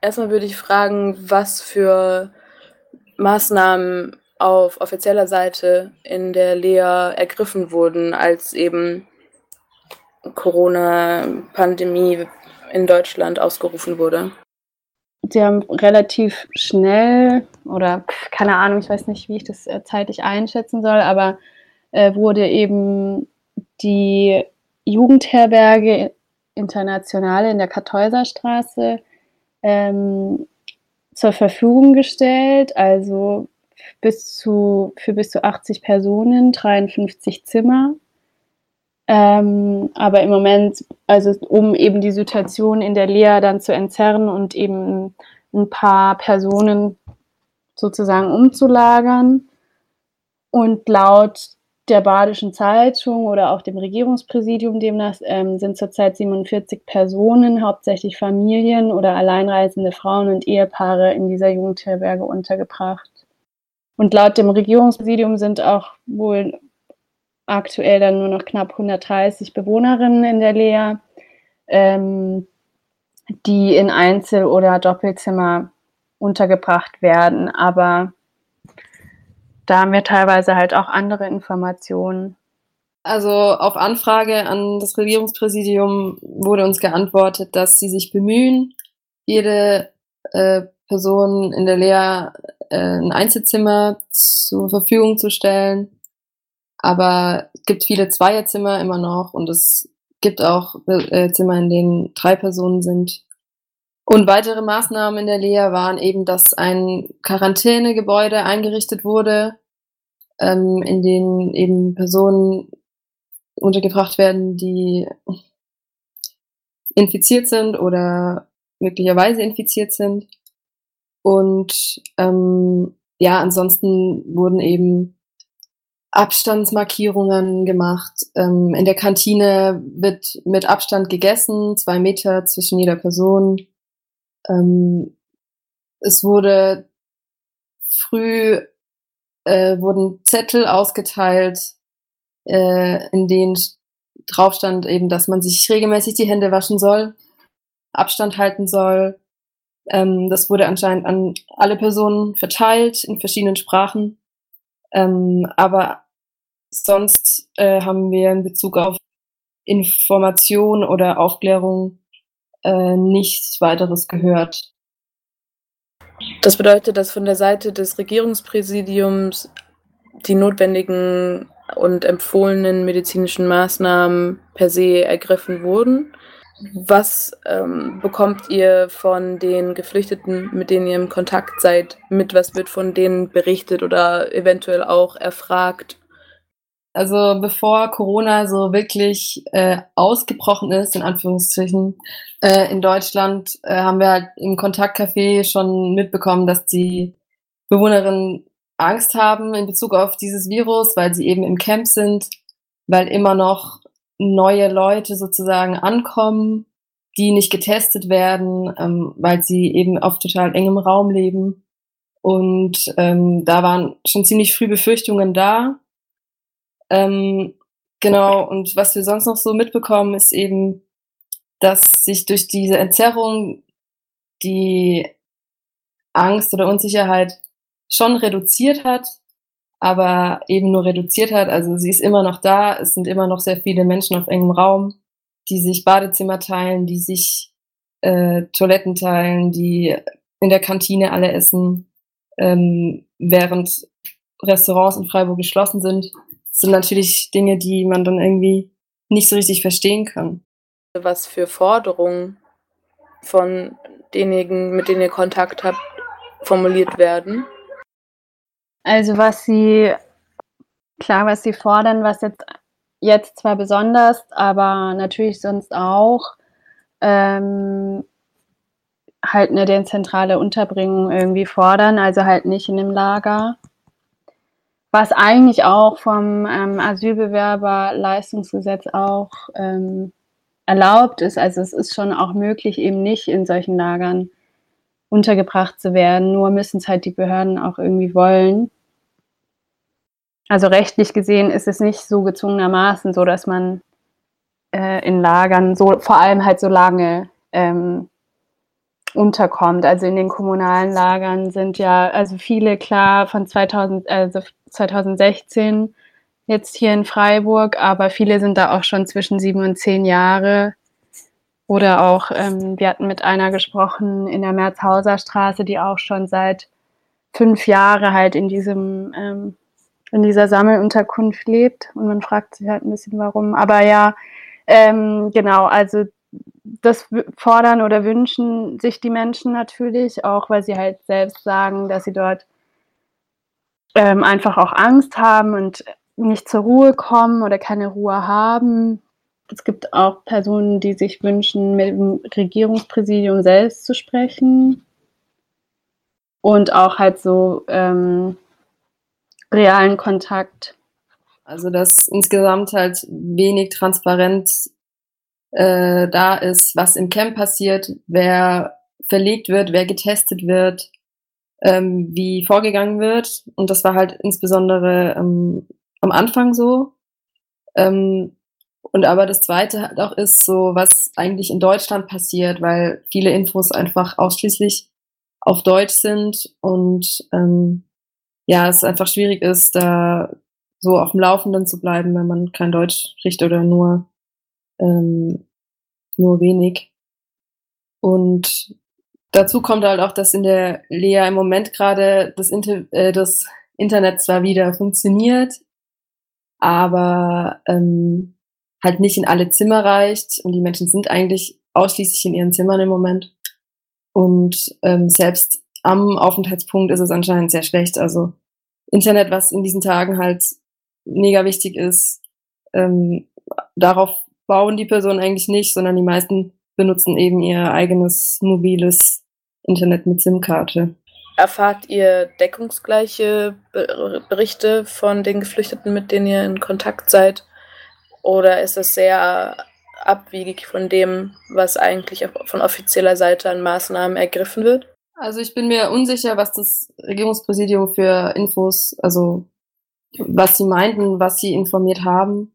erstmal würde ich fragen, was für Maßnahmen auf offizieller Seite in der Lea ergriffen wurden, als eben Corona-Pandemie in Deutschland ausgerufen wurde? Sie haben relativ schnell oder keine Ahnung, ich weiß nicht, wie ich das äh, zeitlich einschätzen soll, aber äh, wurde eben die Jugendherberge Internationale in der Kartäuserstraße ähm, zur Verfügung gestellt, also bis zu, für bis zu 80 Personen, 53 Zimmer. Ähm, aber im Moment, also um eben die Situation in der Lea dann zu entzerren und eben ein paar Personen sozusagen umzulagern. Und laut der Badischen Zeitung oder auch dem Regierungspräsidium demnach ähm, sind zurzeit 47 Personen, hauptsächlich Familien oder alleinreisende Frauen und Ehepaare in dieser Jugendherberge untergebracht. Und laut dem Regierungspräsidium sind auch wohl aktuell dann nur noch knapp 130 Bewohnerinnen in der Lea, ähm, die in Einzel- oder Doppelzimmer untergebracht werden. Aber da haben wir teilweise halt auch andere Informationen. Also auf Anfrage an das Regierungspräsidium wurde uns geantwortet, dass sie sich bemühen, jede äh, Person in der Lea äh, ein Einzelzimmer zur Verfügung zu stellen aber es gibt viele Zweierzimmer immer noch und es gibt auch äh, Zimmer, in denen drei Personen sind. Und weitere Maßnahmen in der Lea waren eben, dass ein Quarantänegebäude eingerichtet wurde, ähm, in denen eben Personen untergebracht werden, die infiziert sind oder möglicherweise infiziert sind. Und ähm, ja, ansonsten wurden eben Abstandsmarkierungen gemacht. Ähm, in der Kantine wird mit Abstand gegessen, zwei Meter zwischen jeder Person. Ähm, es wurde früh äh, wurden Zettel ausgeteilt, äh, in denen drauf stand eben, dass man sich regelmäßig die Hände waschen soll, Abstand halten soll. Ähm, das wurde anscheinend an alle Personen verteilt in verschiedenen Sprachen. Ähm, aber Sonst äh, haben wir in Bezug auf Information oder Aufklärung äh, nichts weiteres gehört. Das bedeutet, dass von der Seite des Regierungspräsidiums die notwendigen und empfohlenen medizinischen Maßnahmen per se ergriffen wurden. Was ähm, bekommt ihr von den Geflüchteten, mit denen ihr im Kontakt seid, mit? Was wird von denen berichtet oder eventuell auch erfragt? Also bevor Corona so wirklich äh, ausgebrochen ist, in Anführungsstrichen, äh, in Deutschland, äh, haben wir halt im Kontaktcafé schon mitbekommen, dass die Bewohnerinnen Angst haben in Bezug auf dieses Virus, weil sie eben im Camp sind, weil immer noch neue Leute sozusagen ankommen, die nicht getestet werden, ähm, weil sie eben auf total engem Raum leben. Und ähm, da waren schon ziemlich früh Befürchtungen da. Ähm, genau, und was wir sonst noch so mitbekommen, ist eben, dass sich durch diese Entzerrung die Angst oder Unsicherheit schon reduziert hat, aber eben nur reduziert hat. Also sie ist immer noch da, es sind immer noch sehr viele Menschen auf engem Raum, die sich Badezimmer teilen, die sich äh, Toiletten teilen, die in der Kantine alle essen, ähm, während Restaurants in Freiburg geschlossen sind sind natürlich Dinge, die man dann irgendwie nicht so richtig verstehen kann. Was für Forderungen von denjenigen, mit denen ihr Kontakt habt, formuliert werden? Also was sie, klar, was sie fordern, was jetzt, jetzt zwar besonders, aber natürlich sonst auch, ähm, halt eine dezentrale Unterbringung irgendwie fordern, also halt nicht in einem Lager was eigentlich auch vom ähm, Asylbewerberleistungsgesetz auch ähm, erlaubt ist. Also es ist schon auch möglich, eben nicht in solchen Lagern untergebracht zu werden. Nur müssen es halt die Behörden auch irgendwie wollen. Also rechtlich gesehen ist es nicht so gezwungenermaßen so, dass man äh, in Lagern so vor allem halt so lange ähm, unterkommt. Also in den kommunalen Lagern sind ja, also viele klar von 2000, also 2016 jetzt hier in Freiburg, aber viele sind da auch schon zwischen sieben und zehn Jahre. Oder auch, ähm, wir hatten mit einer gesprochen in der Merzhauser Straße, die auch schon seit fünf Jahren halt in diesem, ähm, in dieser Sammelunterkunft lebt. Und man fragt sich halt ein bisschen, warum. Aber ja, ähm, genau, also das fordern oder wünschen sich die Menschen natürlich, auch weil sie halt selbst sagen, dass sie dort ähm, einfach auch Angst haben und nicht zur Ruhe kommen oder keine Ruhe haben. Es gibt auch Personen, die sich wünschen, mit dem Regierungspräsidium selbst zu sprechen und auch halt so ähm, realen Kontakt. Also dass insgesamt halt wenig Transparenz äh, da ist, was im Camp passiert, wer verlegt wird, wer getestet wird, ähm, wie vorgegangen wird. Und das war halt insbesondere ähm, am Anfang so. Ähm, und aber das Zweite halt auch ist so, was eigentlich in Deutschland passiert, weil viele Infos einfach ausschließlich auf Deutsch sind und ähm, ja, es einfach schwierig ist, da so auf dem Laufenden zu bleiben, wenn man kein Deutsch spricht oder nur ähm, nur wenig. Und dazu kommt halt auch, dass in der Lea im Moment gerade das, Inter äh, das Internet zwar wieder funktioniert, aber ähm, halt nicht in alle Zimmer reicht und die Menschen sind eigentlich ausschließlich in ihren Zimmern im Moment. Und ähm, selbst am Aufenthaltspunkt ist es anscheinend sehr schlecht. Also Internet, was in diesen Tagen halt mega wichtig ist, ähm, darauf bauen die Personen eigentlich nicht, sondern die meisten benutzen eben ihr eigenes mobiles Internet mit SIM-Karte. Erfahrt ihr deckungsgleiche Berichte von den Geflüchteten, mit denen ihr in Kontakt seid? Oder ist es sehr abwiegig von dem, was eigentlich von offizieller Seite an Maßnahmen ergriffen wird? Also ich bin mir unsicher, was das Regierungspräsidium für Infos, also was sie meinten, was sie informiert haben.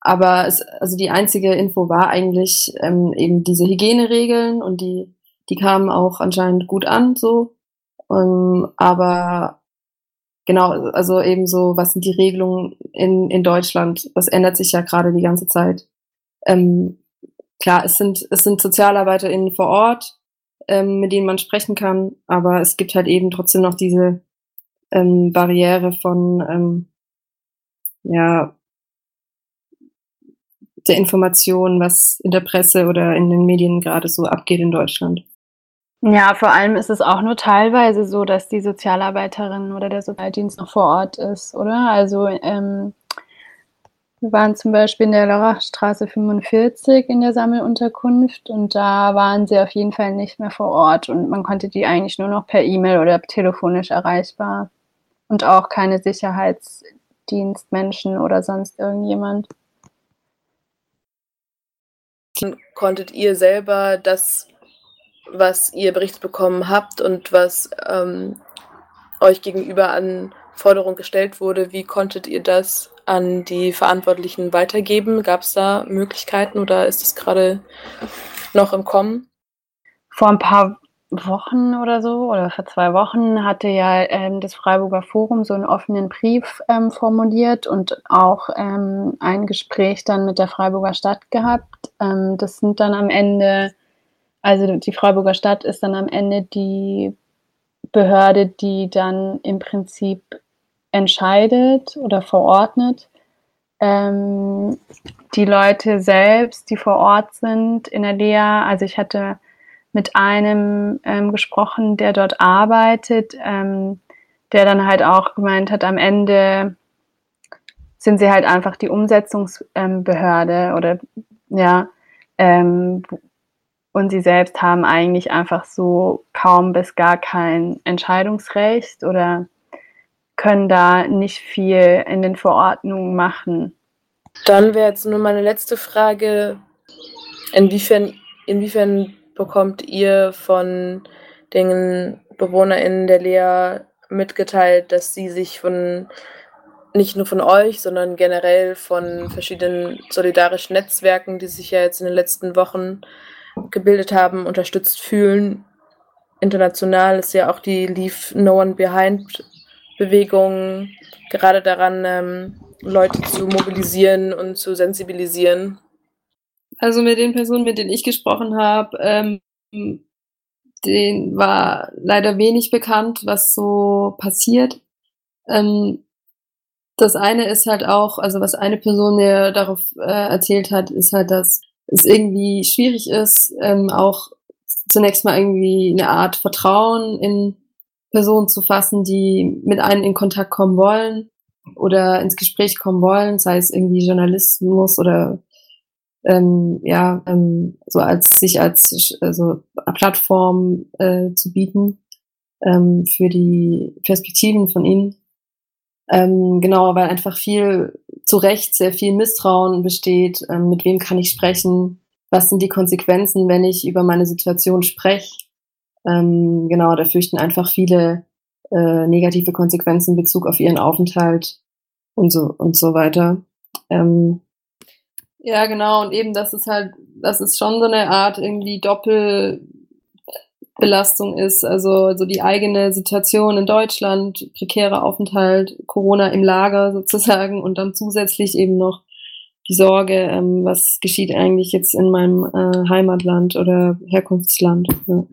Aber es, also die einzige Info war eigentlich ähm, eben diese Hygieneregeln und die, die kamen auch anscheinend gut an, so. Um, aber genau, also eben so, was sind die Regelungen in, in Deutschland? Das ändert sich ja gerade die ganze Zeit. Ähm, klar, es sind, es sind SozialarbeiterInnen vor Ort, ähm, mit denen man sprechen kann, aber es gibt halt eben trotzdem noch diese ähm, Barriere von, ähm, ja, der Information, was in der Presse oder in den Medien gerade so abgeht in Deutschland. Ja, vor allem ist es auch nur teilweise so, dass die Sozialarbeiterin oder der Sozialdienst noch vor Ort ist, oder? Also ähm, wir waren zum Beispiel in der Lorachstraße 45 in der Sammelunterkunft und da waren sie auf jeden Fall nicht mehr vor Ort und man konnte die eigentlich nur noch per E-Mail oder telefonisch erreichbar und auch keine Sicherheitsdienstmenschen oder sonst irgendjemand konntet ihr selber das, was ihr berichtet bekommen habt und was ähm, euch gegenüber an Forderung gestellt wurde, wie konntet ihr das an die Verantwortlichen weitergeben? Gab es da Möglichkeiten oder ist es gerade noch im Kommen? Vor ein paar Wochen oder so oder vor zwei Wochen hatte ja ähm, das Freiburger Forum so einen offenen Brief ähm, formuliert und auch ähm, ein Gespräch dann mit der Freiburger Stadt gehabt. Ähm, das sind dann am Ende, also die Freiburger Stadt ist dann am Ende die Behörde, die dann im Prinzip entscheidet oder verordnet. Ähm, die Leute selbst, die vor Ort sind in der Lea, also ich hatte mit einem ähm, gesprochen, der dort arbeitet, ähm, der dann halt auch gemeint hat, am Ende sind sie halt einfach die Umsetzungsbehörde ähm, oder ja, ähm, und sie selbst haben eigentlich einfach so kaum bis gar kein Entscheidungsrecht oder können da nicht viel in den Verordnungen machen. Dann wäre jetzt nur meine letzte Frage, inwiefern, inwiefern bekommt ihr von den BewohnerInnen der Lea mitgeteilt, dass sie sich von nicht nur von euch, sondern generell von verschiedenen solidarischen Netzwerken, die sich ja jetzt in den letzten Wochen gebildet haben, unterstützt fühlen international ist ja auch die Leave No One Behind Bewegung gerade daran, ähm, Leute zu mobilisieren und zu sensibilisieren. Also mit den Personen, mit denen ich gesprochen habe, ähm, denen war leider wenig bekannt, was so passiert. Ähm, das eine ist halt auch, also was eine Person mir darauf äh, erzählt hat, ist halt, dass es irgendwie schwierig ist, ähm, auch zunächst mal irgendwie eine Art Vertrauen in Personen zu fassen, die mit einem in Kontakt kommen wollen oder ins Gespräch kommen wollen, sei es irgendwie Journalismus oder ähm, ja, ähm, so als sich als also Plattform äh, zu bieten ähm, für die Perspektiven von ihnen. Ähm, genau, weil einfach viel zu Recht sehr viel Misstrauen besteht. Ähm, mit wem kann ich sprechen? Was sind die Konsequenzen, wenn ich über meine Situation spreche? Ähm, genau, da fürchten einfach viele äh, negative Konsequenzen in Bezug auf ihren Aufenthalt und so und so weiter. Ähm, ja, genau, und eben, das ist halt, das ist schon so eine Art irgendwie Doppelbelastung ist. Also, also die eigene Situation in Deutschland, prekärer Aufenthalt, Corona im Lager sozusagen und dann zusätzlich eben noch die Sorge, ähm, was geschieht eigentlich jetzt in meinem äh, Heimatland oder Herkunftsland. Ja.